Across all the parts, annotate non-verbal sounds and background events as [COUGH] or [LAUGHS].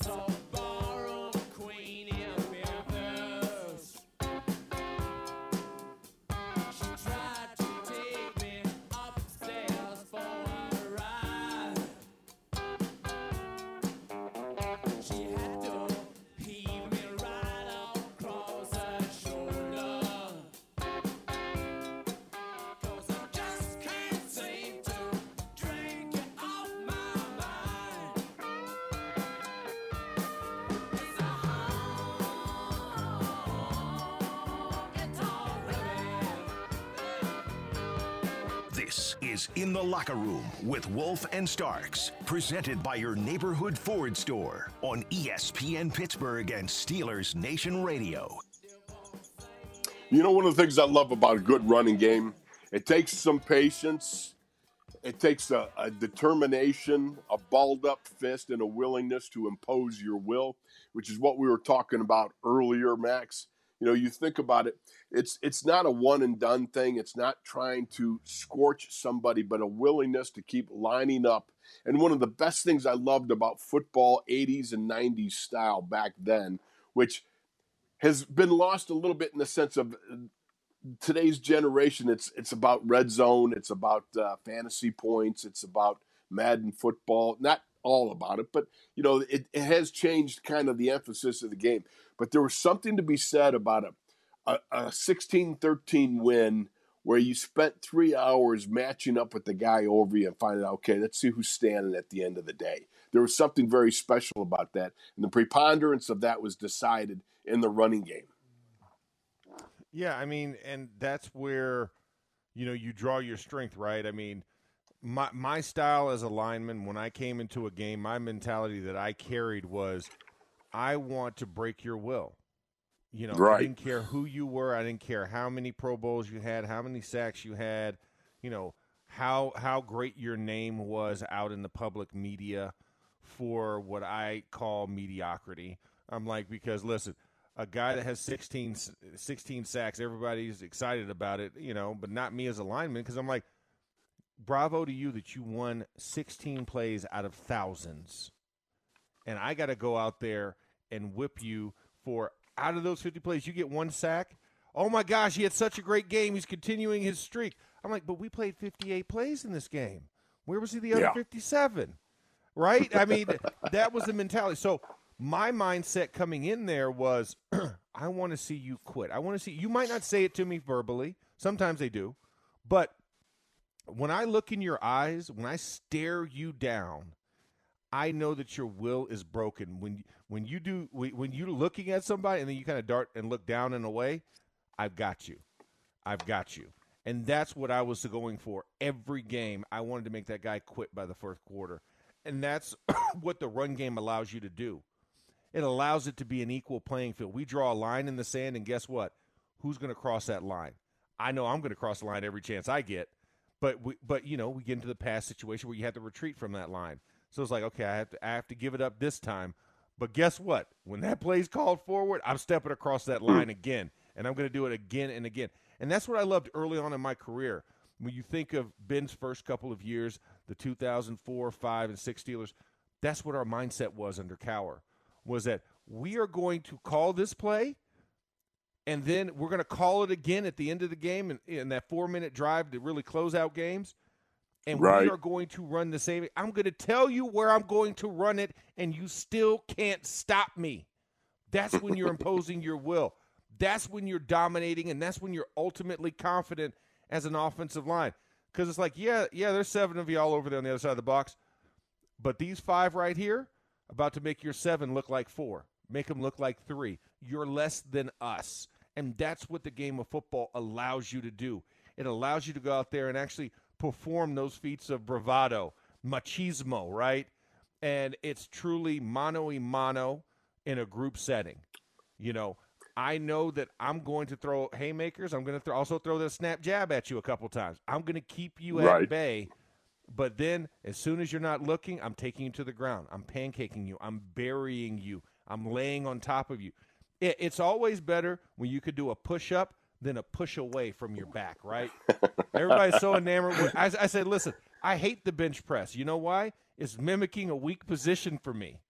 that's. This is In the Locker Room with Wolf and Starks, presented by your neighborhood Ford store on ESPN Pittsburgh and Steelers Nation Radio. You know, one of the things I love about a good running game, it takes some patience, it takes a, a determination, a balled up fist, and a willingness to impose your will, which is what we were talking about earlier, Max. You know, you think about it, it's it's not a one and done thing. It's not trying to scorch somebody, but a willingness to keep lining up. And one of the best things I loved about football 80s and 90s style back then, which has been lost a little bit in the sense of uh, today's generation. It's it's about red zone. It's about uh, fantasy points. It's about Madden football. Not all about it, but you know it, it has changed kind of the emphasis of the game. But there was something to be said about a, a, a 16 13 win where you spent three hours matching up with the guy over you and finding out, okay, let's see who's standing at the end of the day. There was something very special about that. And the preponderance of that was decided in the running game. Yeah, I mean, and that's where, you know, you draw your strength, right? I mean, my my style as a lineman, when I came into a game, my mentality that I carried was I want to break your will. You know, right. I didn't care who you were. I didn't care how many Pro Bowls you had, how many sacks you had. You know how how great your name was out in the public media for what I call mediocrity. I'm like because listen, a guy that has 16, 16 sacks, everybody's excited about it, you know, but not me as a lineman because I'm like, bravo to you that you won 16 plays out of thousands and I got to go out there and whip you for out of those 50 plays, you get one sack. Oh my gosh, he had such a great game. He's continuing his streak. I'm like, but we played 58 plays in this game. Where was he the other Yeah. 57? Right? I mean, [LAUGHS] that was the mentality. So my mindset coming in there was, [CLEARS THROAT] I want to see you quit. I want to see. You might not say it to me verbally. Sometimes they do, but when I look in your eyes, when I stare you down, I know that your will is broken. When when you do when you're looking at somebody and then you kind of dart and look down and away, I've got you. I've got you. And that's what I was going for every game. I wanted to make that guy quit by the first quarter. And that's [COUGHS] what the run game allows you to do. It allows it to be an equal playing field. We draw a line in the sand and guess what? Who's going to cross that line? I know I'm going to cross the line every chance I get. But we, but you know, we get into the pass situation where you have to retreat from that line. So it's like, okay, I have to I have to give it up this time. But guess what? When that play's called forward, I'm stepping across that hmm. line again, and I'm going to do it again and again. And that's what I loved early on in my career. When you think of Ben's first couple of years, the 2004, 5, and 6 Steelers, that's what our mindset was under Cowher. Was that we are going to call this play, and then we're going to call it again at the end of the game, and in that four minute drive to really close out games and Right. we are going to run the same. I'm going to tell you where I'm going to run it, and you still can't stop me. That's when you're [LAUGHS] imposing your will. That's when you're dominating, and that's when you're ultimately confident as an offensive line. Because it's like, yeah, yeah, there's seven of you all over there on the other side of the box, but these five right here about to make your seven look like four, make them look like three. You're less than us, and that's what the game of football allows you to do. It allows you to go out there and actually perform those feats of bravado, machismo, right? And it's truly mano a mano in a group setting. You know, I know that I'm going to throw haymakers. I'm going to throw, also throw the snap jab at you a couple times. I'm going to keep you at Right. bay. But then, as soon as you're not looking, I'm taking you to the ground. I'm pancaking you. I'm burying you. I'm laying on top of you. It, it's always better when you could do a push up than a push away from your back, right? Everybody's so enamored. With, I, I said, listen, I hate the bench press. You know why? It's mimicking a weak position for me.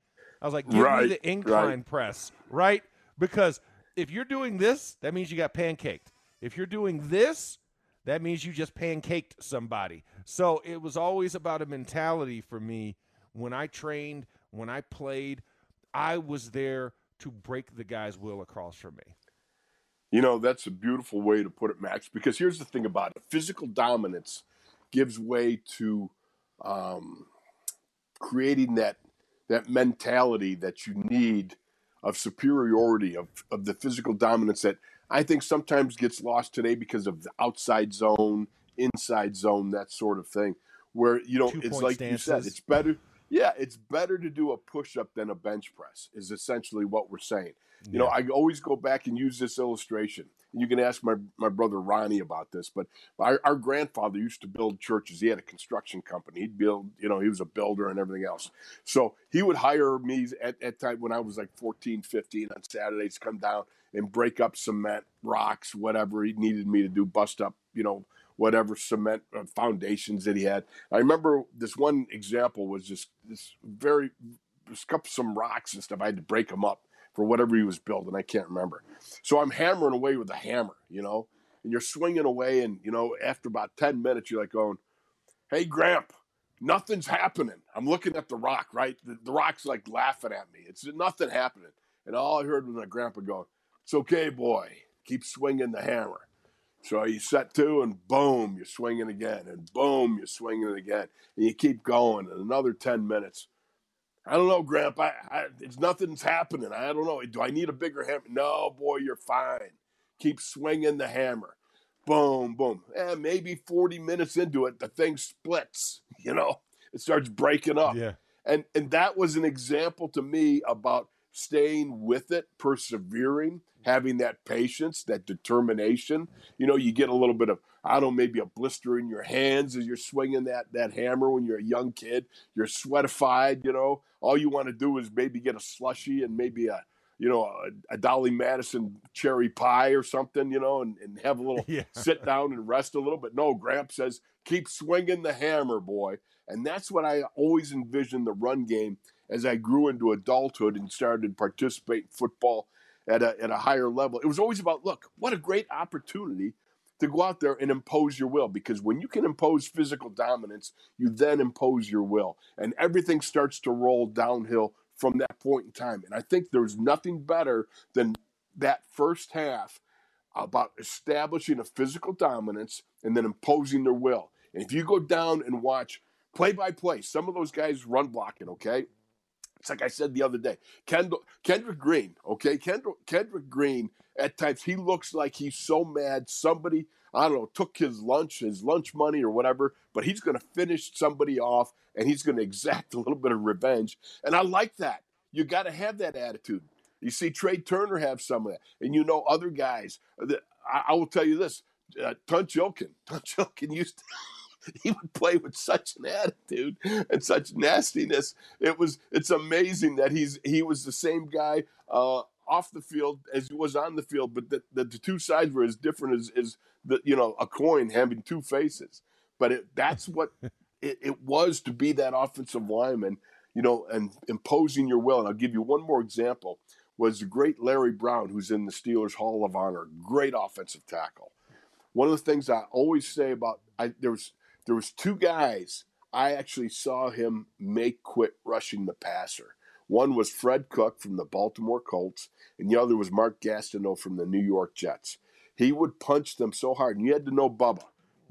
I was like, give Right, me the incline right. press, right? Because if you're doing this, that means you got pancaked. If you're doing this, that means you just pancaked somebody. So it was always about a mentality for me when I trained, when I played, I was there to break the guy's will across from me. You know, that's a beautiful way to put it, Max, because here's the thing about it physical dominance gives way to um, creating that, that mentality that you need of superiority, of, of the physical dominance that I think sometimes gets lost today because of the outside zone, inside zone, that sort of thing. Where, you know, it's Two-point like you said, it's better. Yeah, it's better to do a push up than a bench press, is essentially what we're saying. You know, I always go back and use this illustration. You can ask my, my brother Ronnie about this, but our, our grandfather used to build churches. He had a construction company. He'd build, you know, he was a builder and everything else. So he would hire me at, at time when I was like 14, 15 on Saturdays, come down and break up cement, rocks, whatever he needed me to do, bust up, you know, whatever cement uh, foundations that he had. I remember this one example was just this very, just some rocks and stuff. I had to break them up for whatever he was building. I can't remember. So I'm hammering away with a hammer, you know, and you're swinging away. And, you know, after about 10 minutes, you're like going, Hey, Gramp, nothing's happening. I'm looking at the rock, right? The, the rock's like laughing at me. It's nothing happening. And all I heard was my grandpa going, It's okay, boy. Keep swinging the hammer. So you set to, and boom, you're swinging again, and boom, you're swinging it again, and you keep going. And another ten minutes. I don't know, Grandpa. I, I, it's nothing's happening. I don't know. Do I need a bigger hammer? No, boy, you're fine. Keep swinging the hammer. Boom, boom. Eh, maybe 40 minutes into it, the thing splits. [LAUGHS] You know, it starts breaking up Yeah. and and that was an example to me about staying with it persevering having that patience that determination you know you get a little bit of i don't know maybe a blister in your hands as you're swinging that that hammer when you're a young kid you're sweatified you know all you want to do is maybe get a slushy and maybe a you know a, a dolly madison cherry pie or something you know and, and have a little [LAUGHS] Yeah. sit down and rest a little but no gramp says keep swinging the hammer boy and that's what I always envisioned the run game as I grew into adulthood and started to participate in football at a, at a higher level. It was always about, look, what a great opportunity to go out there and impose your will. Because when you can impose physical dominance, you then impose your will. And everything starts to roll downhill from that point in time. And I think there's nothing better than that first half about establishing a physical dominance and then imposing their will. And if you go down and watch play by play, some of those guys run blocking, okay? It's like I said the other day. Kendall, Kendrick Green, okay? Kendrick, Kendrick Green, at times, he looks like he's so mad somebody, I don't know, took his lunch, his lunch money or whatever, but he's going to finish somebody off and he's going to exact [LAUGHS] a little bit of revenge. And I like that. You got to have that attitude. You see Trai Turner have some of that. And you know other guys. That, I, I will tell you this. Uh, Tunch Ilkin. [LAUGHS] Tunch Ilkin used to [LAUGHS] he would play with such an attitude and such nastiness. It was it's amazing that he's he was the same guy uh, off the field as he was on the field, but that the, the two sides were as different as, as the you know a coin having two faces. But it, that's what [LAUGHS] it, it was to be that offensive lineman, you know, and imposing your will. And I'll give you one more example. Was the great Larry Brown, who's in the Steelers Hall of Honor, great offensive tackle. One of the things I always say about I, there was there was two guys I actually saw him make quit rushing the passer. One was Fred Cook from the Baltimore Colts, and the other was Mark Gastineau from the New York Jets. He would punch them so hard, and you had to know Bubba.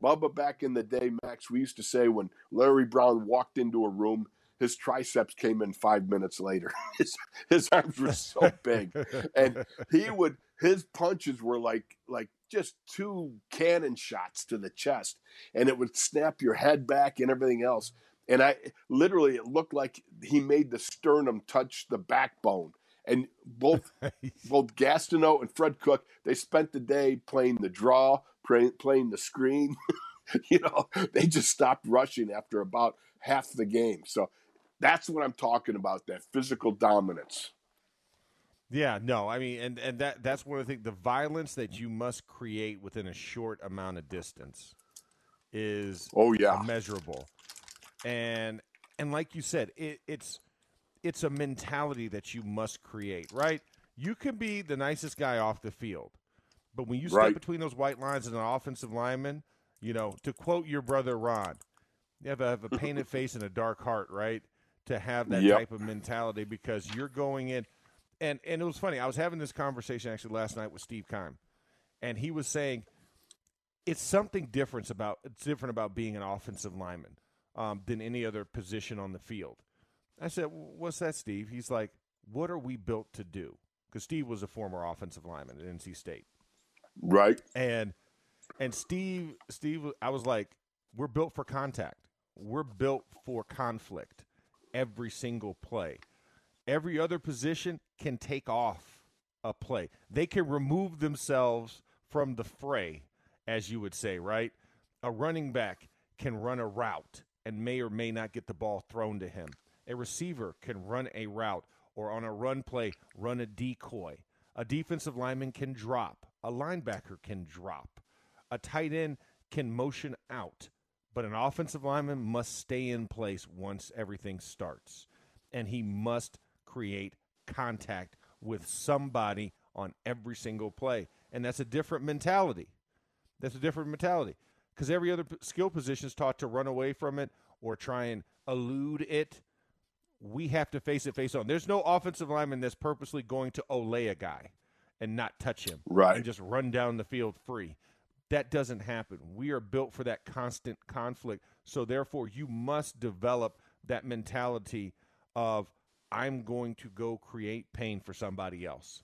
Bubba back in the day, Max, we used to say when Larry Brown walked into a room, his triceps came in five minutes later. [LAUGHS] His, his arms were so [LAUGHS] big. And he would his punches were like like just two cannon shots to the chest and it would snap your head back and everything else and i literally it looked like he made the sternum touch the backbone. And both [LAUGHS] both gastineau and fred cook they spent the day playing the draw play, playing the screen. [LAUGHS] You know they just stopped rushing after about half the game. So that's what i'm talking about that physical dominance. Yeah, no, I mean, and and that that's one of the things. The violence that you must create within a short amount of distance is oh yeah. immeasurable, and and like you said, it, it's it's a mentality that you must create, right? You can be the nicest guy off the field, but when you step between those white lines as an offensive lineman, you know, to quote your brother Ron, you have to have a painted [LAUGHS] face and a dark heart, right? To have that Yep. type of mentality because you're going in, and and it was funny. I was having this conversation actually last night with Steve Kime, and he was saying it's something different about it's different about being an offensive lineman um, than any other position on the field. I said, "What's that, Steve?" He's like, "What are we built to do?" Because Steve was a former offensive lineman at NC State, Right. and and Steve Steve I was like, "We're built for contact. We're built for conflict every single play. Every other position can take off a play. They can remove themselves from the fray, as you would say, right? A running back can run a route and may or may not get the ball thrown to him. A receiver can run a route or on a run play, run a decoy. A defensive lineman can drop. A linebacker can drop. A tight end can motion out. But an offensive lineman must stay in place once everything starts. And he must create contact with somebody on every single play. And that's a different mentality. That's a different mentality because every other skill position is taught to run away from it or try and elude it. We have to face it face on. There's no offensive lineman that's purposely going to olay a guy and not touch him Right. and just run down the field free. That doesn't happen. We are built for that constant conflict. So therefore, you must develop that mentality of I'm going to go create pain for somebody else.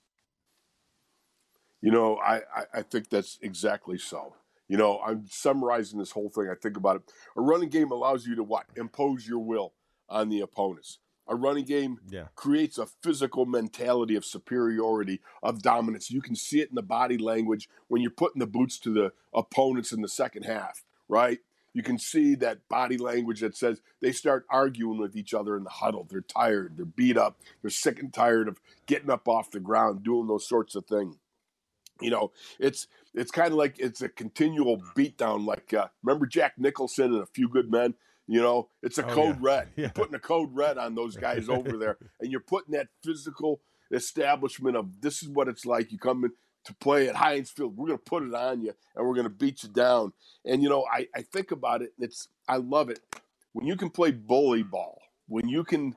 You know, I, I, I think that's exactly so. You know, I'm summarizing this whole thing. I think about it. A running game allows you to what? Impose your will on the opponents. A running game Yeah. creates a physical mentality of superiority, of dominance. You can see it in the body language when you're putting the boots to the opponents in the second half, right? You can see that body language that says they start arguing with each other in the huddle. They're tired, they're beat up, they're sick and tired of getting up off the ground, doing those sorts of things you know it's it's kind of like it's a continual beatdown like uh, remember jack nicholson and a few good men you know it's a Oh, code yeah. red [LAUGHS] Yeah. you're putting a code red on those guys over there and you're putting that physical establishment of this is what it's like you come in to play at Heinz Field. We're going to put it on you and we're going to beat you down. And, you know, I, I think about it. And it's, I love it. When you can play bully ball, when you can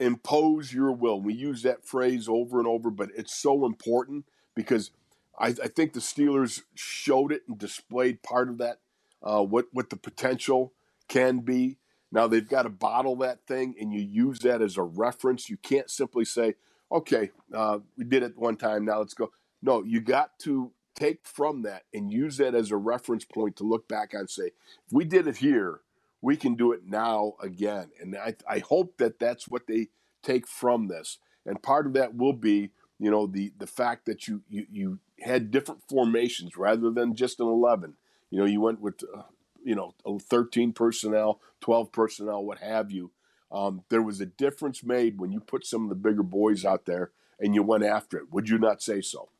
impose your will, we use that phrase over and over, but it's so important because I, I think the Steelers showed it and displayed part of that, uh, what, what the potential can be. Now they've got to bottle that thing and you use that as a reference. You can't simply say, okay, uh, we did it one time, now let's go. No, you got to take from that and use that as a reference point to look back on and say, if we did it here, we can do it now again. And I, I hope that that's what they take from this. And part of that will be, you know, the, the fact that you, you, you had different formations rather than just an 11. You know, you went with, uh, you know, 13 personnel, 12 personnel, what have you. Um, there was a difference made when you put some of the bigger boys out there and you went after it. Would you not say so?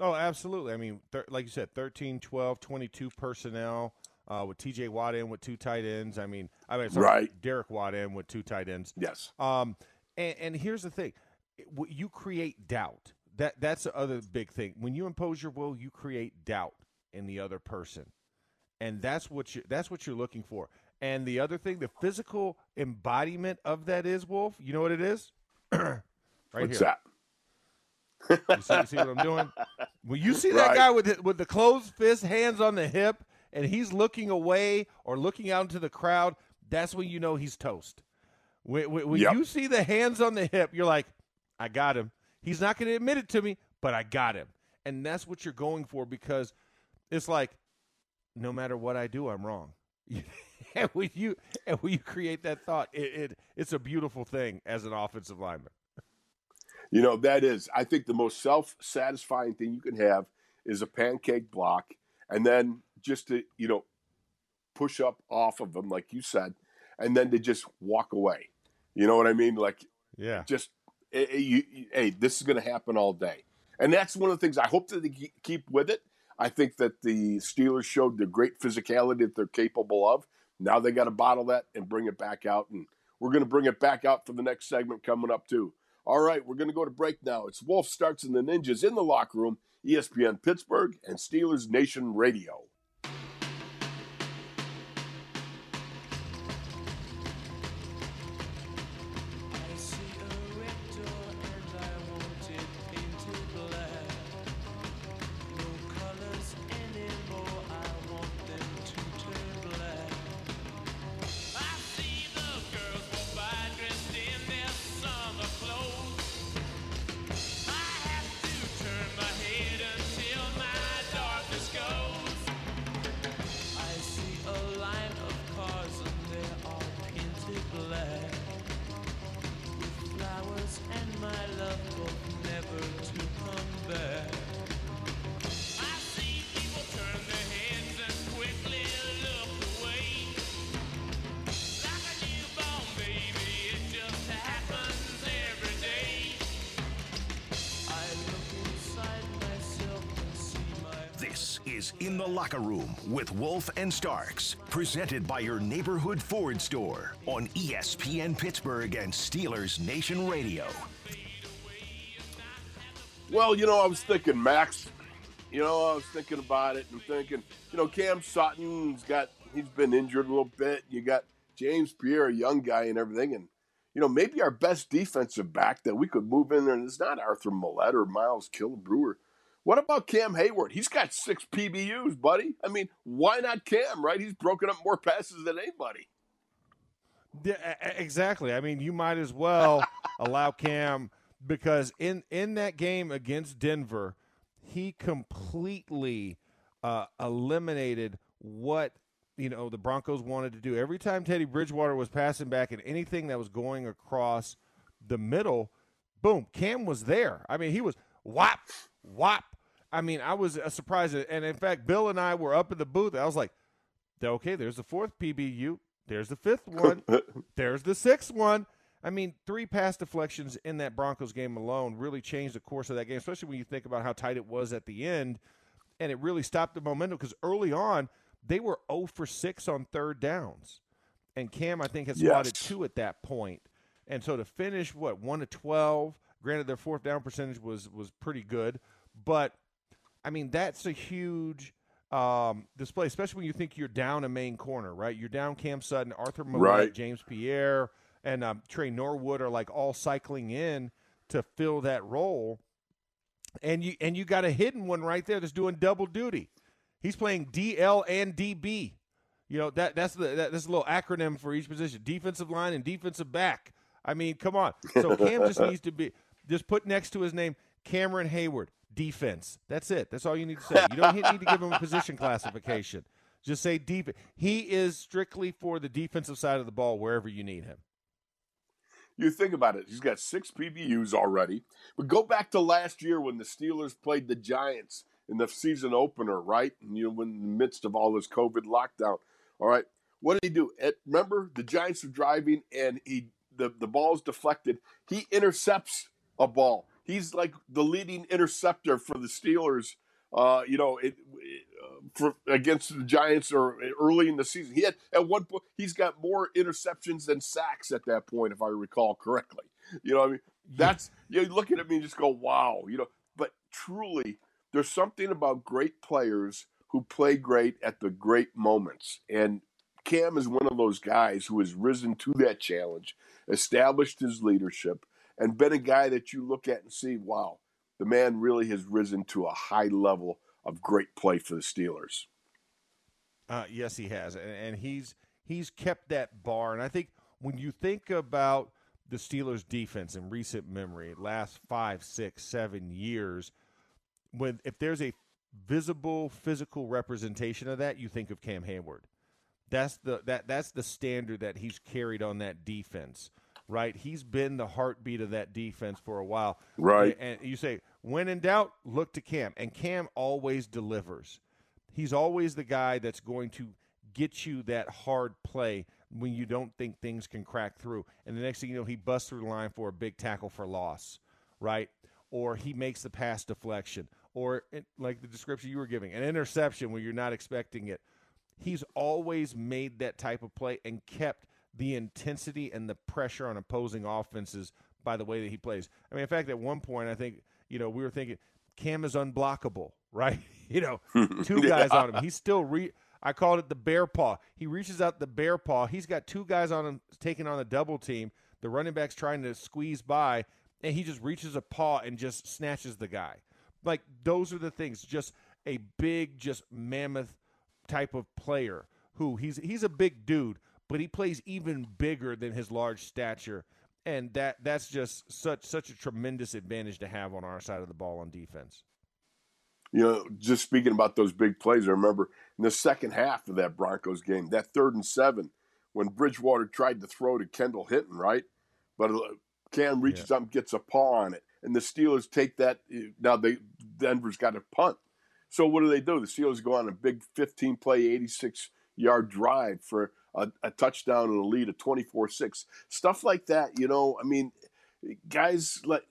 Oh, absolutely. I mean, like you said, 13, 12, 22 personnel uh, with TJ Watt in with two tight ends. I mean, I mean, sorry, Right. Derek Watt in with two tight ends. Yes. Um, and, and here's the thing: you create doubt. That that's the other big thing. When you impose your will, you create doubt in the other person, and that's what you that's what you're looking for. And the other thing, the physical embodiment of that is Wolf. You know what it is? [CLEARS THROAT] right What's here. that? You see, you see what I'm doing? When you see that Right. guy with the, with the closed fist, hands on the hip, and he's looking away or looking out into the crowd, that's when you know he's toast. When, when, when Yep. you see the hands on the hip, you're like, I got him. He's not going to admit it to me, but I got him. And that's what you're going for because it's like, no matter what I do, I'm wrong. [LAUGHS] and when you and when you create that thought, it, it it's a beautiful thing as an offensive lineman. You know, that is, I think the most self satisfying thing you can have is a pancake block and then just to, you know, push up off of them, like you said, and then to just walk away. You know what I mean? Like, Yeah. just, eh, eh, you, you- hey, this is going to happen all day. And that's one of the things I hope that they keep with it. I think that the Steelers showed the great physicality that they're capable of. Now they got to bottle that and bring it back out, and We're going to bring it back out for the next segment coming up, too. All right, we're going to go to break now. It's Wolf Starks and the Ninjas in the locker room, ESPN Pittsburgh, and Steelers Nation Radio. Is In the Locker Room with Wolf and Starks, presented by your neighborhood Ford store on ESPN Pittsburgh and Steelers Nation Radio. Well, you know, I was thinking, Max, you know, I was thinking about it and thinking, you know, Cam Sutton's got, he's been injured a little bit. You got James Pierre, a young guy and everything. And, you know, maybe our best defensive back that we could move in there, and it's not Arthur Maulet or Miles Killebrew what about Cam Heyward? He's got six PBUs, buddy. I mean, why not Cam, right? He's broken up more passes than anybody. Yeah, exactly. I mean, you might as well [LAUGHS] allow Cam because in in that game against Denver, he completely uh, eliminated what you know the Broncos wanted to do. Every time Teddy Bridgewater was passing back and anything that was going across the middle, boom, Cam was there. I mean, he was whop, whop, I mean, I was uh, surprised. And in fact, Bill and I were up in the booth. I was like, okay, there's the fourth PBU. There's the fifth one. [LAUGHS] there's the sixth one. I mean, three pass deflections in that Broncos game alone really changed the course of that game, especially when you think about how tight it was at the end. And it really stopped the momentum because early on, they were 0 for 6 on third downs. And Cam, I think, had spotted two at that point. And so to finish, what, 1 to 12, granted their fourth down percentage was was pretty good, but I mean, that's a huge um, display, especially when you think you're down a main corner, right? You're down Cam Sutton, Arthur Maulet, right. James Pierre, and um, Tre Norwood are like all cycling in to fill that role, and you and you got a hidden one right there that's doing double duty. He's playing DL and DB. You know that that's the that, that's a little acronym for each position: defensive line and defensive back. I mean, come on. So Cam just [LAUGHS] needs to be just put next to his name Cameron Heyward defense. That's it. That's all you need to say. You don't need to give him a position classification. Just say defense. He is strictly for the defensive side of the ball wherever you need him. You think about it. He's got six PBUs already. But go back to last year when the Steelers played the Giants in the season opener, right? And you know, in the midst of all this COVID lockdown. All right. What did he do? At, remember, the Giants were driving and he the, the ball is deflected. He intercepts a ball he's like the leading interceptor for the Steelers. Uh, you know, it, uh, for against the Giants or early in the season, he had at one point he's got more interceptions than sacks at that point, if I recall correctly. You know, I mean, that's you looking at me and just go, wow. You know, but truly, there's something about great players who play great at the great moments, and Cam is one of those guys who has risen to that challenge, established his leadership, and been a guy that you look at and see, wow, the man really has risen to a high level of great play for the Steelers. Uh, yes, he has, and, and he's he's kept that bar. And I think when you think about the Steelers' defense in recent memory, last five, six, seven years, when if there's a visible physical representation of that, you think of Cam Heyward. That's the that that's the standard that he's carried on that defense right? He's been the heartbeat of that defense for a while. Right. And you say, when in doubt, look to Cam. And Cam always delivers. He's always the guy that's going to get you that hard play when you don't think things can crack through. And the next thing you know, he busts through the line for a big tackle for loss, right? Or he makes the pass deflection, or eh, like the description you were giving, an interception when you're not expecting it. He's always made that type of play and kept the intensity and the pressure on opposing offenses by the way that he plays. I mean, in fact, at one point, I think you know we were thinking Cam is unblockable, [LAUGHS] right? you know, two [LAUGHS] guys yeah. on him. He's still re. I called it the bear paw. He reaches out the bear paw. He's got two guys on him taking on a double team. The running back's trying to squeeze by, and he just reaches a paw and just snatches the guy. Like those are the things. Just a big, just mammoth type of player who he's he's a big dude, but he plays even bigger than his large stature, and that that's just such such a tremendous advantage to have on our side of the ball on defense. You know, just speaking about those big plays, I remember in the second half of that Broncos game, that third and seven, when Bridgewater tried to throw to Kendall Hinton, right? But uh, Cam reaches yeah. up and gets a paw on it, and the Steelers take that. Now they Denver's got a punt, so what do they do? The Steelers go on a big 15 play, 86 yard drive for a, a touchdown and a lead of 24 6. Stuff like that, you know, I mean, guys, like,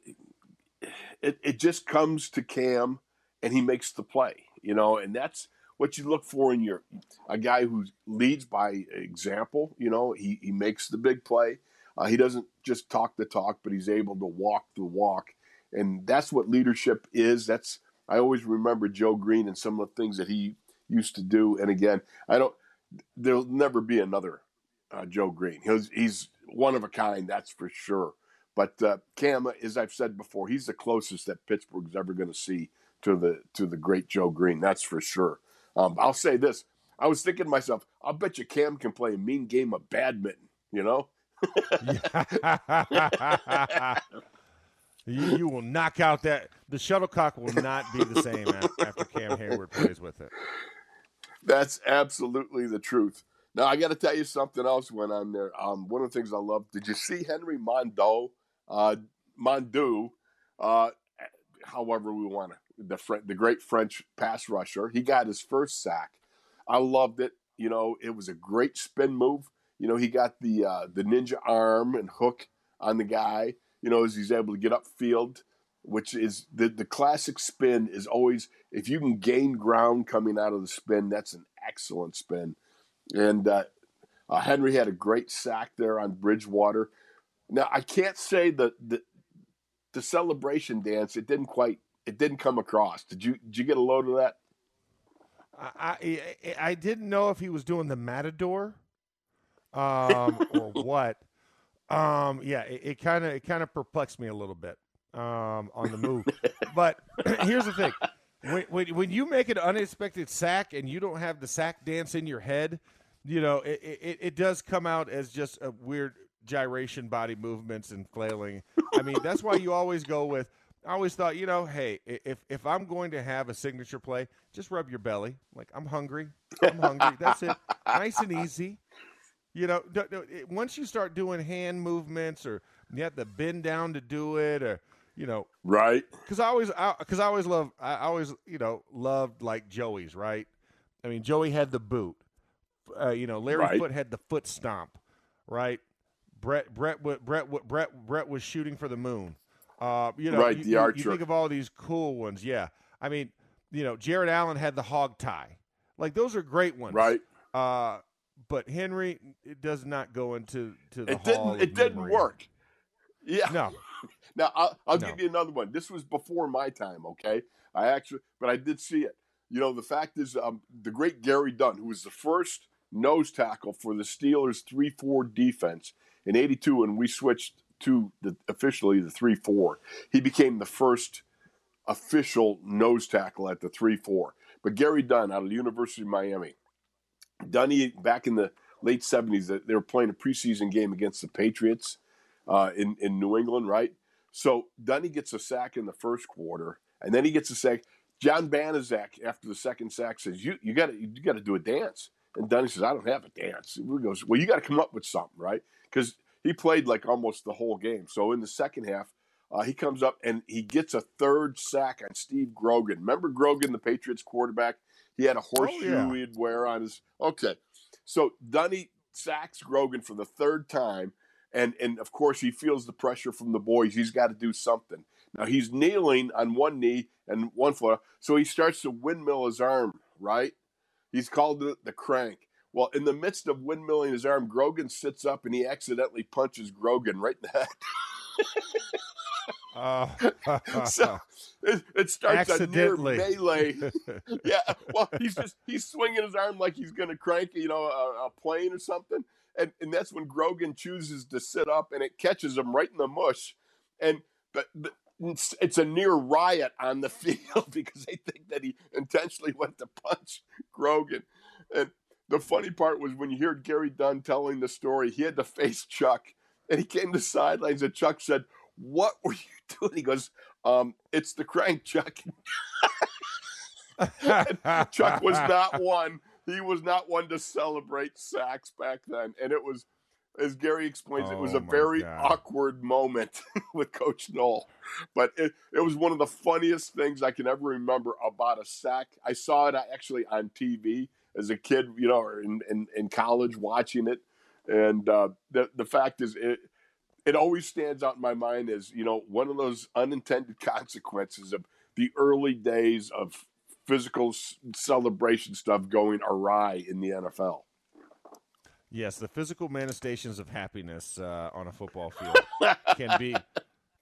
it, it just comes to Cam and he makes the play, you know, and that's what you look for in your a guy who leads by example, you know, he, he makes the big play. Uh, he doesn't just talk the talk, but he's able to walk the walk. And that's what leadership is. That's I always remember Joe Greene and some of the things that he used to do. And again, I don't there'll never be another uh, Joe Greene. He's, he's one of a kind, that's for sure. But uh, Cam, as I've said before, he's the closest that Pittsburgh's ever going to see to the to the great Joe Greene. That's for sure. Um, I'll say this: I was thinking to myself, I'll bet you Cam can play a mean game of badminton. You know. [LAUGHS] you, you, will knock out that the shuttlecock will not be the same after Cam Heyward plays with it. That's absolutely the truth. Now I got to tell you something else went on there. Um, one of the things I love. Did you see Henry Mondo, uh, Mondu, uh, however we want to the the great French pass rusher? He got his first sack. I loved it. You know, it was a great spin move. You know, he got the uh, the ninja arm and hook on the guy. You know, as he's able to get upfield which is the, the classic spin is always if you can gain ground coming out of the spin, that's an excellent spin. And uh, uh, Henry had a great sack there on Bridgewater. Now I can't say that the, the celebration dance it didn't quite it didn't come across. Did you did you get a load of that? I I, I didn't know if he was doing the matador, um, or [LAUGHS] what. Um, yeah, it kind of it kind of perplexed me a little bit um, on the move. [LAUGHS] but [CLEARS THROAT] here's the thing: when, when, when you make an unexpected sack and you don't have the sack dance in your head, you know it, it, it does come out as just a weird gyration, body movements, and flailing. I mean, that's why you always go with. I always thought, you know, hey, if if I'm going to have a signature play, just rub your belly. Like I'm hungry. I'm hungry. That's it. Nice and easy. You know, once you start doing hand movements or you have to bend down to do it or you know, right? Because I always, because I, I, always love, I always, you know, loved like Joey's, right? I mean, Joey had the boot. Uh, you know, Larry right. Foote had the foot stomp, right? Brett, Brett, Brett, Brett, Brett, Brett was shooting for the moon. Uh, you know, right? You, the archer. You think of all these cool ones, yeah. I mean, you know, Jared Allen had the hog tie. Like those are great ones, right? Uh, but Henry, it does not go into to the it didn't. It didn't work. Yeah. No. [LAUGHS] Now I'll, I'll no. give you another one. This was before my time, okay? I actually, but I did see it. You know, the fact is, um, the great Gary Dunn, who was the first nose tackle for the Steelers three-four defense in '82, when we switched to the officially the three-four. He became the first official nose tackle at the three-four. But Gary Dunn out of the University of Miami, Dunny back in the late '70s, they were playing a preseason game against the Patriots uh, in in New England, right? So Dunny gets a sack in the first quarter, and then he gets a sack. John Banaszak, after the second sack, says, "You you got to you got to do a dance." And Dunny says, "I don't have a dance." He goes, "Well, you got to come up with something, right?" Because he played like almost the whole game. So in the second half, uh, he comes up and he gets a third sack on Steve Grogan. Remember Grogan, the Patriots quarterback? He had a horseshoe oh, yeah. he'd wear on his. Okay, so Dunny sacks Grogan for the third time, and and of course he feels the pressure from the boys. He's got to do something. Now he's kneeling on one knee and one foot, so he starts to windmill his arm. Right? He's called the, the crank. Well, in the midst of windmilling his arm, Grogan sits up and he accidentally punches Grogan right in the head. Uh, [LAUGHS] so it, it starts a near melee. [LAUGHS] yeah, well, he's just he's swinging his arm like he's going to crank, you know, a, a plane or something, and and that's when Grogan chooses to sit up, and it catches him right in the mush, and but. but it's, it's a near riot on the [LAUGHS] field because they think that he intentionally went to punch Grogan. And the funny part was when you hear Gary Dunn telling the story, he had to face Chuck, and he came to sidelines, and Chuck said, "What were you [LAUGHS] doing?" He goes, um, "It's the crank, Chuck." [LAUGHS] Chuck was not one. He was not one to celebrate sacks back then, and it was, as Gary explains, it was Oh a very God. awkward moment [LAUGHS] with Coach Noll. But it, it was one of the funniest things I can ever remember about a sack. I saw it actually on TV as a kid, you know, or in, in, in college watching it. And uh, the the fact is, it it always stands out in my mind as you know one of those unintended [LAUGHS] consequences of the early days of physical celebration stuff going awry in the NFL. yes, the physical manifestations of happiness uh, on a football [LAUGHS] field can be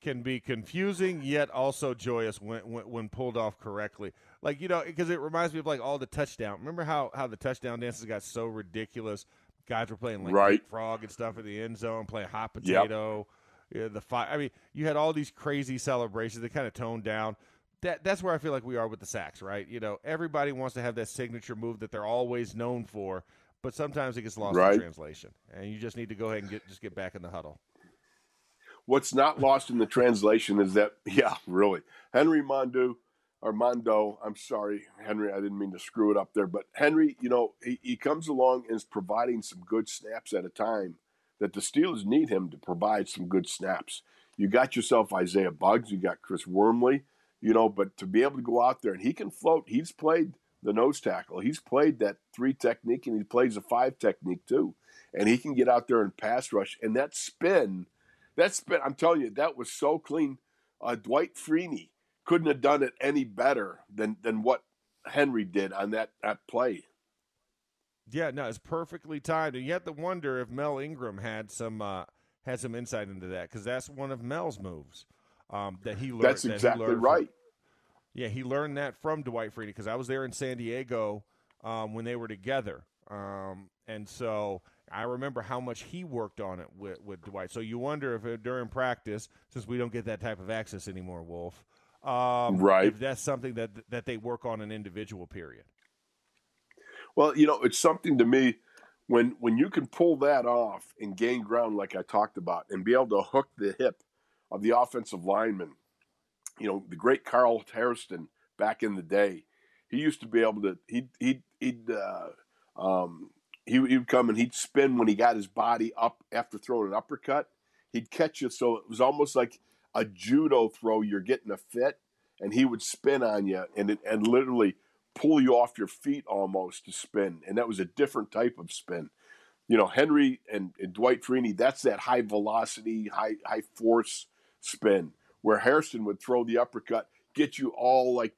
can be confusing yet also joyous when, when when pulled off correctly. Like you know, because it reminds me of like all the touchdown. Remember how how the touchdown dances got so ridiculous? Guys were playing like Right. frog and stuff in the end zone, playing hot Yep. potato. Yeah, the fi- I mean, you had all these crazy celebrations. They kind of toned down. That that's where I feel like we are with the sacks, right? You know, everybody wants to have that signature move that they're always known for, but sometimes it gets lost Right. in translation, and you just need to go ahead and get just get back in the huddle. What's not lost in the translation is that, [LAUGHS] yeah, really, Henry Mondu or Mondo. I'm sorry, Henry, I didn't mean to screw it up there, but Henry, you know, he, he comes along and is providing some good snaps at a time that the Steelers need him to provide some good snaps. You got yourself Isaiah Buggs, you got Chris Wormley, you know, but to be able to go out there and he can float, he's played the nose tackle, he's played that three technique, and he plays a five technique too. And he can get out there and pass rush, and that spin, that spin, I'm telling you, that was so clean. Uh, Dwight Freeney couldn't have done it any better than than what Henry did on that that play. Yeah, no, it's perfectly timed, and you have to wonder if Mel Ingram had some uh, had some insight into that because that's one of Mel's moves um, that he learned. That's that he exactly from- right. yeah, he learned that from Dwight Freeney because I was there in San Diego um, when they were together, um, and so I remember how much he worked on it with, with Dwight. So you wonder if uh, during practice, since we don't get that type of access anymore, Wolf, um, Right. If that's something that that they work on an individual period. Well, you know, it's something to me when when you can pull that off and gain ground like I talked about and be able to hook the hip of the offensive lineman. You know, the great Carl Hairston back in the day, he used to be able to he he he'd uh, um, he he would come and he'd spin when he got his body up after throwing an uppercut. He'd catch you so it was almost like a judo throw. You're getting a fit, and he would spin on you and and literally pull you off your feet almost to spin. And that was a different type of spin. You know, Henry and, and Dwight Freeney, that's that high velocity, high high force spin where Hairston would throw the uppercut, get you all like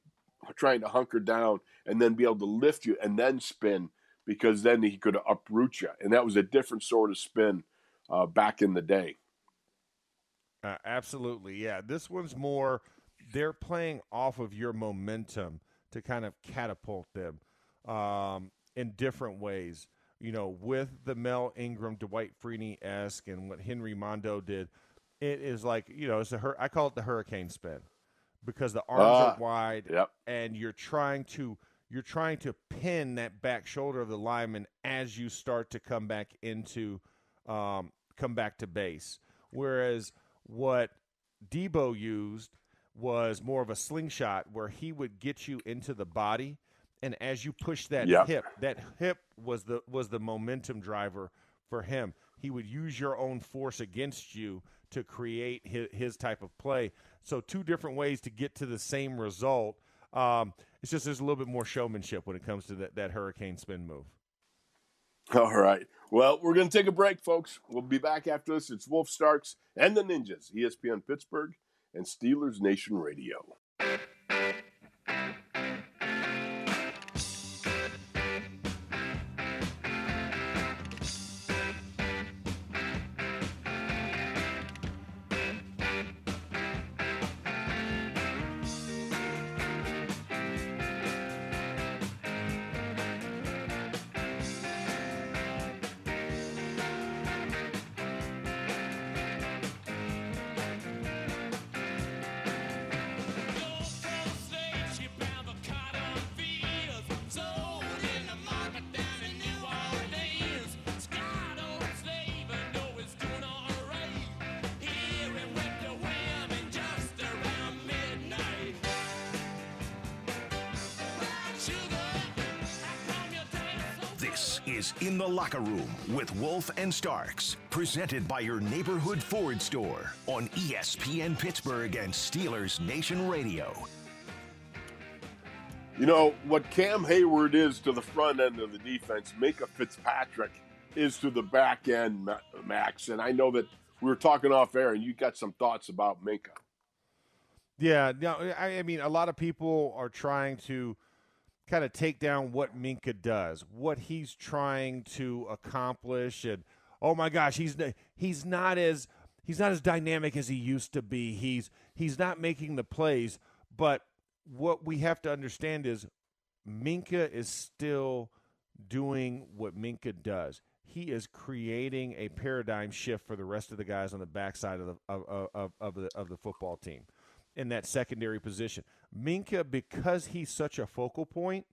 trying to hunker down, and then be able to lift you and then spin because then he could uproot you. And that was a different sort of spin uh, back in the day. Uh, absolutely, yeah. This one's more. They're playing off of your momentum to kind of catapult them um, in different ways. You know, with the Mel Ingram, Dwight Freeney esque, and what Henry Mondo did, it is like you know, it's a hur- I call it the hurricane spin because the arms Ah, are wide Yep. and you're trying to you're trying to pin that back shoulder of the lineman as you start to come back into um, come back to base. Whereas what Debo used was more of a slingshot where he would get you into the body and as you push that Yep. hip, that hip was the was the momentum driver for him. He would use your own force against you to create his, his type of play. So two different ways to get to the same result. Um, it's just there's a little bit more showmanship when it comes to that, that hurricane spin move. All right. Well, we're going to take a break, folks. We'll be back after this. It's Wolf Starks and the Ninjas, ESPN Pittsburgh and Steelers Nation Radio. The Locker Room with Wolf and Starks, presented by your neighborhood Ford store on ESPN Pittsburgh and Steelers Nation Radio. You know, what Cam Heyward is to the front end of the defense, Minkah Fitzpatrick is to the back end, Max. And I know that we were talking off air, and you got some thoughts about Minkah. Yeah, no, I, I mean, a lot of people are trying to kind of take down what Minkah does, what he's trying to accomplish, and oh my gosh, he's he's not as he's not as dynamic as he used to be. He's he's not making the plays, but what we have to understand is Minkah is still doing what Minkah does. He is creating a paradigm shift for the rest of the guys on the backside of the of, of, of the of the football team in that secondary position. Minkah, because he's such a focal point,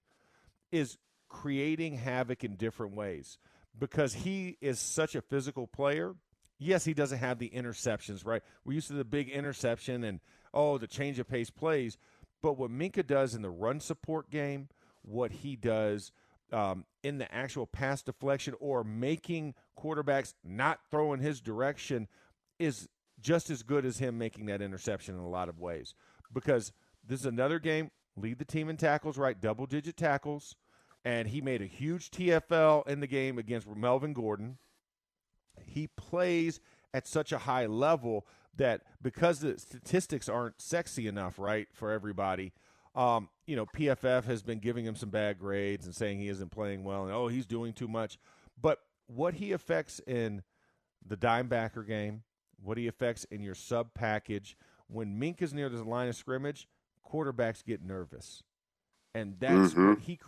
is creating havoc in different ways. Because he is such a physical player. Yes, he doesn't have the interceptions, right? We're used to the big interception and oh, the change of pace plays. But what Minkah does in the run support game, what he does um, in the actual pass deflection or making quarterbacks not throw in his direction is just as good as him making that interception in a lot of ways. Because this is another game, lead the team in tackles, right? Double digit tackles. And he made a huge TFL in the game against Melvin Gordon. He plays at such a high level that because the statistics aren't sexy enough, right, for everybody, um, you know, PFF has been giving him some bad grades and saying he isn't playing well and, oh, he's doing too much. But what he affects in the dimebacker game, what he affects in your sub package, when Mink is near the line of scrimmage, quarterbacks get nervous. And that's mm-hmm. what he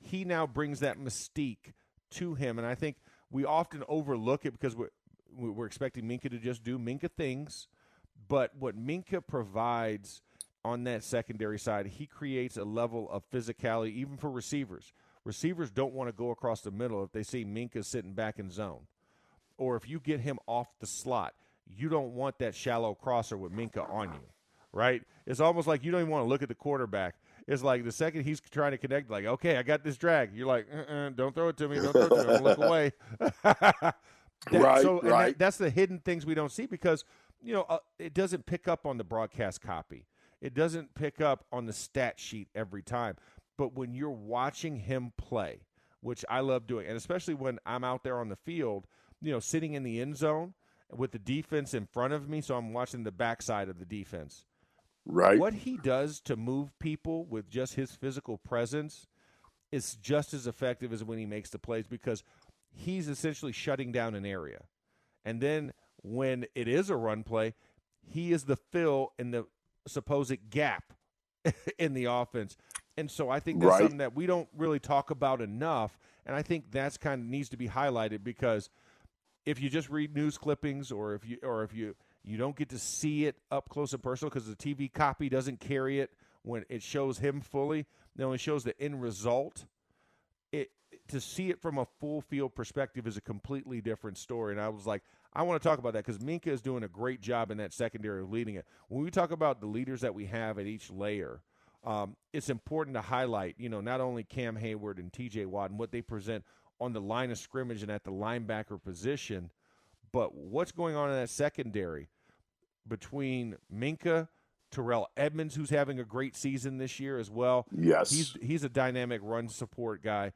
he now brings that mystique to him. And I think we often overlook it because we're, we're expecting Minkah to just do Minkah things. But what Minkah provides on that secondary side, he creates a level of physicality, even for receivers. Receivers don't want to go across the middle if they see Minkah sitting back in zone. Or if you get him off the slot, you don't want that shallow crosser with Minkah on you, right? It's almost like you don't even want to look at the quarterback. It's like the second he's trying to connect, like, okay, I got this drag. You're like, uh-uh, don't throw it to me. Don't throw it to me. look [LAUGHS] away. [LAUGHS] that, right, so, right. That, that's the hidden things we don't see because, you know, uh, it doesn't pick up on the broadcast copy. It doesn't pick up on the stat sheet every time. But when you're watching him play, which I love doing, and especially when I'm out there on the field, you know, sitting in the end zone with the defense in front of me, so I'm watching the backside of the defense. Right. What he does to move people with just his physical presence is just as effective as when he makes the plays because he's essentially shutting down an area. And then when it is a run play, he is the fill in the supposed gap [LAUGHS] in the offense. And so I think that's right. something that we don't really talk about enough. And I think that's kind of needs to be highlighted because if you just read news clippings or if you or if you you don't get to see it up close and personal because the TV copy doesn't carry it when it shows him fully. It only shows the end result. It to see it from a full field perspective is a completely different story. And I was like, I want to talk about that because Minkah is doing a great job in that secondary of leading it. When we talk about the leaders that we have at each layer, um, it's important to highlight, you know, not only Cam Heyward and T.J. Watt and what they present on the line of scrimmage and at the linebacker position, but what's going on in that secondary between Minkah, Terrell Edmunds, who's having a great season this year as well. Yes, he's he's a dynamic run support guy.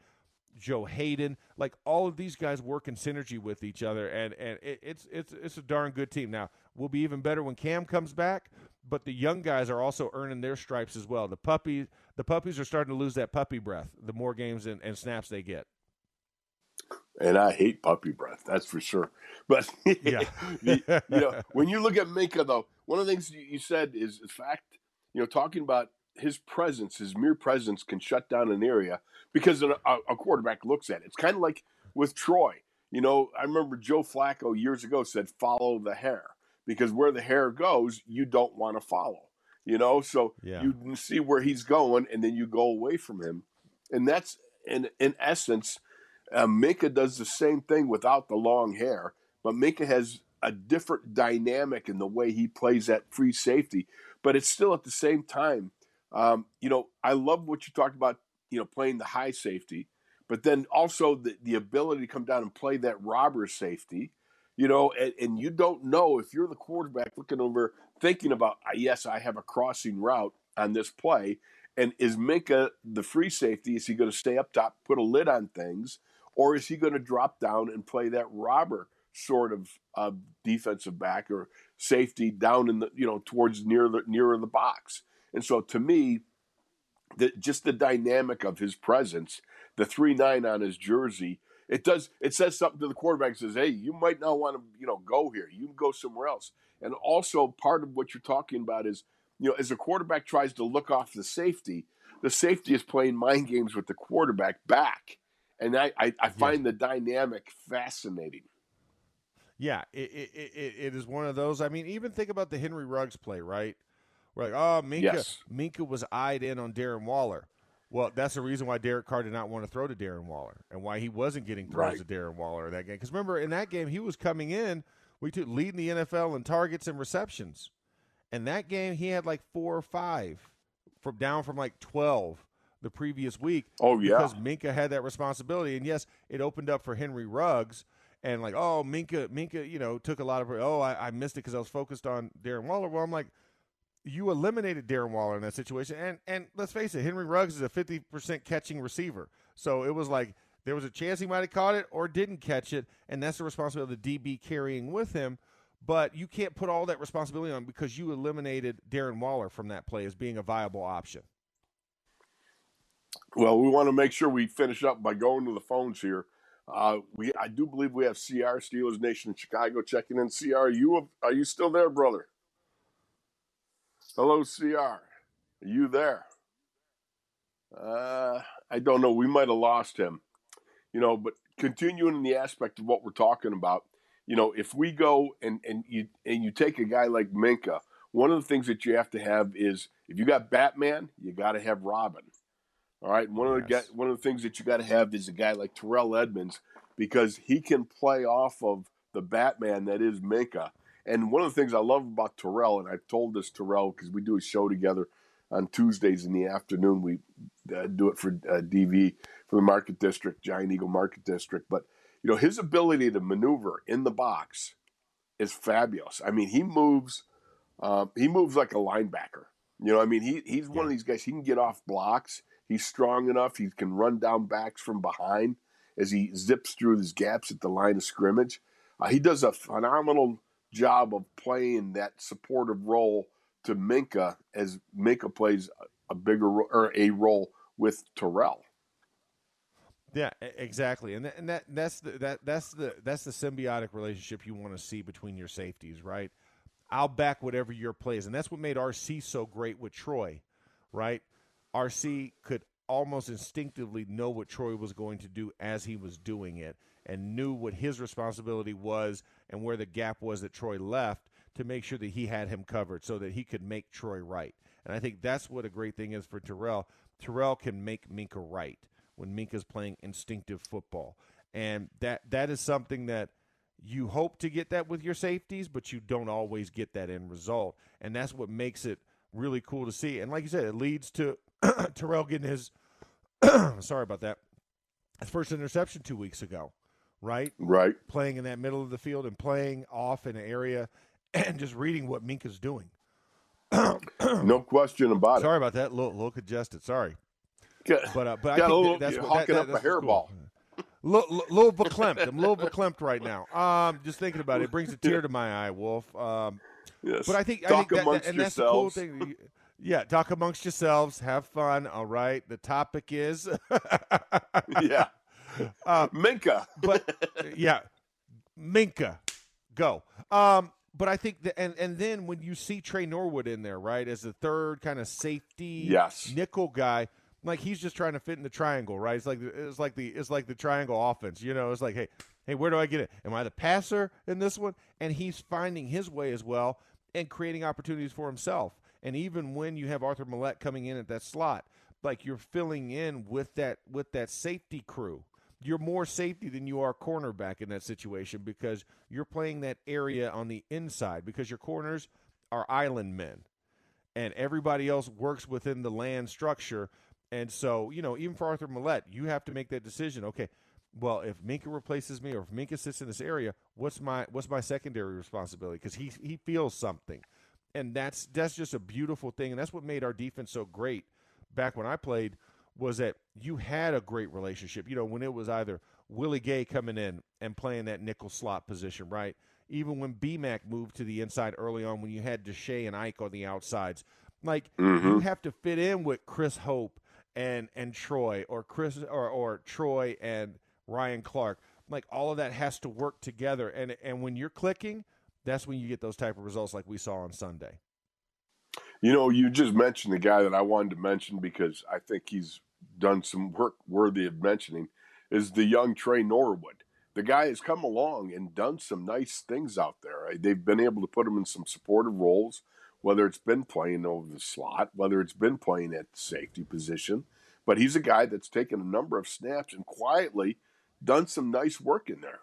Joe Haden, like all of these guys work in synergy with each other, and and it, it's it's it's a darn good team. Now we'll be even better when Cam comes back, but the young guys are also earning their stripes as well. The puppies the puppies are starting to lose that puppy breath the more games and, and snaps they get. And I hate puppy breath, that's for sure. [LAUGHS] But yeah, you know, [LAUGHS] when you look at Minkah, though, one of the things you said is the fact, you know, talking about his presence, his mere presence can shut down an area because a, a quarterback looks at it. It's kind of like with Troy. You know, I remember Joe Flacco years ago said, "Follow the hair," because where the hair goes, you don't want to follow. You know, so yeah. you see where he's going, and then you go away from him, and that's in in essence. Uh, Minkah does the same thing without the long hair, but Minkah has a different dynamic in the way he plays that free safety. But it's still at the same time, um, you know, I love what you talked about, you know, playing the high safety, but then also the, the ability to come down and play that robber safety, you know, and, and you don't know if you're the quarterback looking over, thinking about, "Ah, yes, I have a crossing route on this play. And is Minkah the free safety? Is he going to stay up top, put a lid on things, or is he going to drop down and play that robber sort of uh, defensive back or safety down in the you know towards near the nearer the box? And so to me, the, just the dynamic of his presence, the three nine on his jersey, it does it says something to the quarterback. Says, "Hey, you might not want to you know go here. You can go somewhere else." And also part of what you're talking about is you know as a quarterback tries to look off the safety, the safety is playing mind games with the quarterback back, and I I, I find the dynamic fascinating. Yeah, it, it, it, it is one of those. I mean, even think about the Henry Ruggs play, right? We're like, oh, Minkah, Yes. Minkah was eyed in on Darren Waller. Well, that's the reason why Derek Carr did not want to throw to Darren Waller and why he wasn't getting throws Right. to Darren Waller in that game. Because remember, in that game, he was coming in, we took leading the NFL in targets and receptions. And that game, he had like four or five from down from like 12 the previous week Oh yeah, because Minkah had that responsibility. And yes, it opened up for Henry Ruggs. And like, oh, Minkah, Minkah, you know, took a lot of. Oh, I, I missed it because I was focused on Darren Waller. Well, I'm like, you eliminated Darren Waller in that situation. And and let's face it, Henry Ruggs is a 50 percent catching receiver. So it was like there was a chance he might have caught it or didn't catch it, and that's the responsibility of the DB carrying with him. But you can't put all that responsibility on because you eliminated Darren Waller from that play as being a viable option. Well, we want to make sure we finish up by going to the phones here. Uh, we, I do believe we have CR Steelers Nation in Chicago checking in. CR, are you are you still there, brother? Hello, CR. Are you there? Uh, I don't know. We might have lost him. You know, but continuing in the aspect of what we're talking about, you know, if we go and and you and you take a guy like Minkah, one of the things that you have to have is if you got Batman, you got to have Robin. All right. One of the Yes. guy, one of the things that you got to have is a guy like Terrell Edmunds because he can play off of the Batman that is Minkah. And one of the things I love about Terrell, and I've told this Terrell because we do a show together on Tuesdays in the afternoon. We uh, do it for uh, DV for the Market District, Giant Eagle Market District. But you know his ability to maneuver in the box is fabulous. I mean, he moves. Um, he moves like a linebacker. You know, I mean, he he's one of these guys. He can get off blocks. He's strong enough. He can run down backs from behind as he zips through his gaps at the line of scrimmage. Uh, he does a phenomenal job of playing that supportive role to Minkah as Minkah plays a- bigger ro- or a role with Terrell. Yeah, exactly, and and that that's the that that's the that's the symbiotic relationship you want to see between your safeties, right? I'll back whatever your play is, and that's what made RC so great with Troy, right? RC could almost instinctively know what Troy was going to do as he was doing it, and knew what his responsibility was and where the gap was that Troy left to make sure that he had him covered, so that he could make Troy right. And I think that's what a great thing is for Terrell. Terrell can make Minkah right when Minkah's playing instinctive football. And that that is something that you hope to get that with your safeties, but you don't always get that end result. And that's what makes it really cool to see. And like you said, it leads to [COUGHS] Terrell getting his [COUGHS] sorry about that. His first interception two weeks ago, right? Right. Playing in that middle of the field and playing off in an area [COUGHS] and just reading what Minkah's doing. No question about it. Sorry about that. A little, little congested. Sorry. it. But uh, but I Got a think little- that, that's what that, that, up a that's what's hairball. [LAUGHS] Little, little verklempt. I'm a little verklempt right now. Um, just thinking about it, it brings a tear to my eye, Wolf. Um, yes. but I think I Talk think that, that- and that's the cool thing. Yeah, talk amongst yourselves, have fun. All right. The topic is, yeah. [LAUGHS] Uh, Minkah. but [LAUGHS] yeah, Minkah, go. Um, but I think that, and and then when you see Tre Norwood in there, right, as the third kind of safety, Yes. nickel guy, like he's just trying to fit in the triangle, right? It's like it's like the it's like the triangle offense, you know. It's like, hey, hey, where do I get it? Am I the passer in this one? And he's finding his way as well and creating opportunities for himself. And even when you have Arthur Maulet coming in at that slot, like you're filling in with that with that safety crew. You're more safety than you are cornerback in that situation because you're playing that area on the inside because your corners are island men and everybody else works within the land structure And so, you know, even for Arthur Maulet, you have to make that decision. Okay, well, if Minkah replaces me or if Minkah sits in this area, what's my what's my secondary responsibility? Because he he feels something, and that's that's just a beautiful thing, and that's what made our defense so great back when I played was that you had a great relationship. You know, when it was either Willie Gay coming in and playing that nickel slot position, right? Even when BMAC moved to the inside early on, when you had Deshea and Ike on the outsides, like mm-hmm. you have to fit in with Chris Hope and and Troy or Chris or or Troy and Ryan Clark. Like all of that has to work together, and and when you're clicking, that's when you get those type of results like we saw on Sunday. You know, you just mentioned the guy that I wanted to mention because I think he's done some work worthy of mentioning is the young Tre Norwood. The guy has come along and done some nice things out there. They've been able to put him in some supportive roles, whether it's been playing over the slot, whether it's been playing at the safety position. But he's a guy that's taken a number of snaps and quietly done some nice work in there.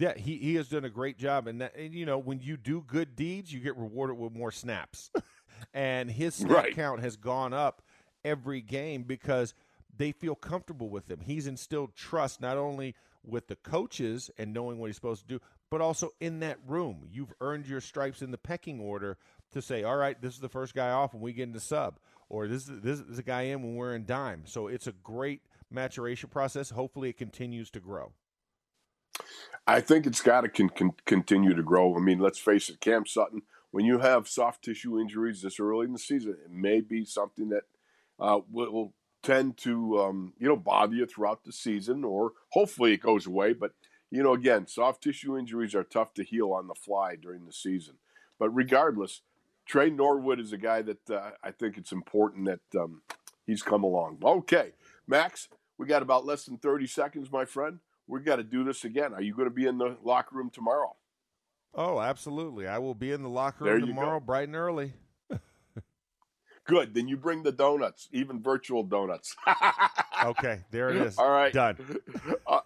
Yeah, he, he has done a great job. And, that, and, you know, when you do good deeds, you get rewarded with more snaps. [LAUGHS] and his snap right. count has gone up every game because they feel comfortable with him. He's instilled trust not only with the coaches and knowing what he's supposed to do, but also in that room. You've earned your stripes in the pecking order to say, all right, this is the first guy off when we get into sub, or this is, this is a guy in when we're in dime. So it's a great maturation process. Hopefully, it continues to grow. I think it's got to con- con- continue to grow. I mean, let's face it, Cam Sutton. When you have soft tissue injuries this early in the season, it may be something that uh, will tend to um, you know bother you throughout the season, or hopefully it goes away. But you know, again, soft tissue injuries are tough to heal on the fly during the season. But regardless, Tre Norwood is a guy that uh, I think it's important that um, he's come along. Okay, Max, we got about less than thirty seconds, my friend. We got to do this again. Are you going to be in the locker room tomorrow? Oh, absolutely. I will be in the locker room tomorrow, go. bright and early. [LAUGHS] Good. Then you bring the donuts, even virtual donuts. [LAUGHS] okay, there it is. All right. Done. [LAUGHS] uh,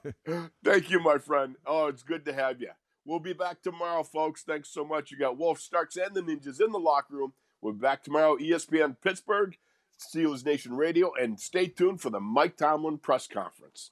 thank you, my friend. Oh, it's good to have you. We'll be back tomorrow, folks. Thanks so much. You got Wolf Starks and the Ninjas in the locker room. We'll be back tomorrow, ESPN Pittsburgh, Steelers Nation Radio, and stay tuned for the Mike Tomlin press conference.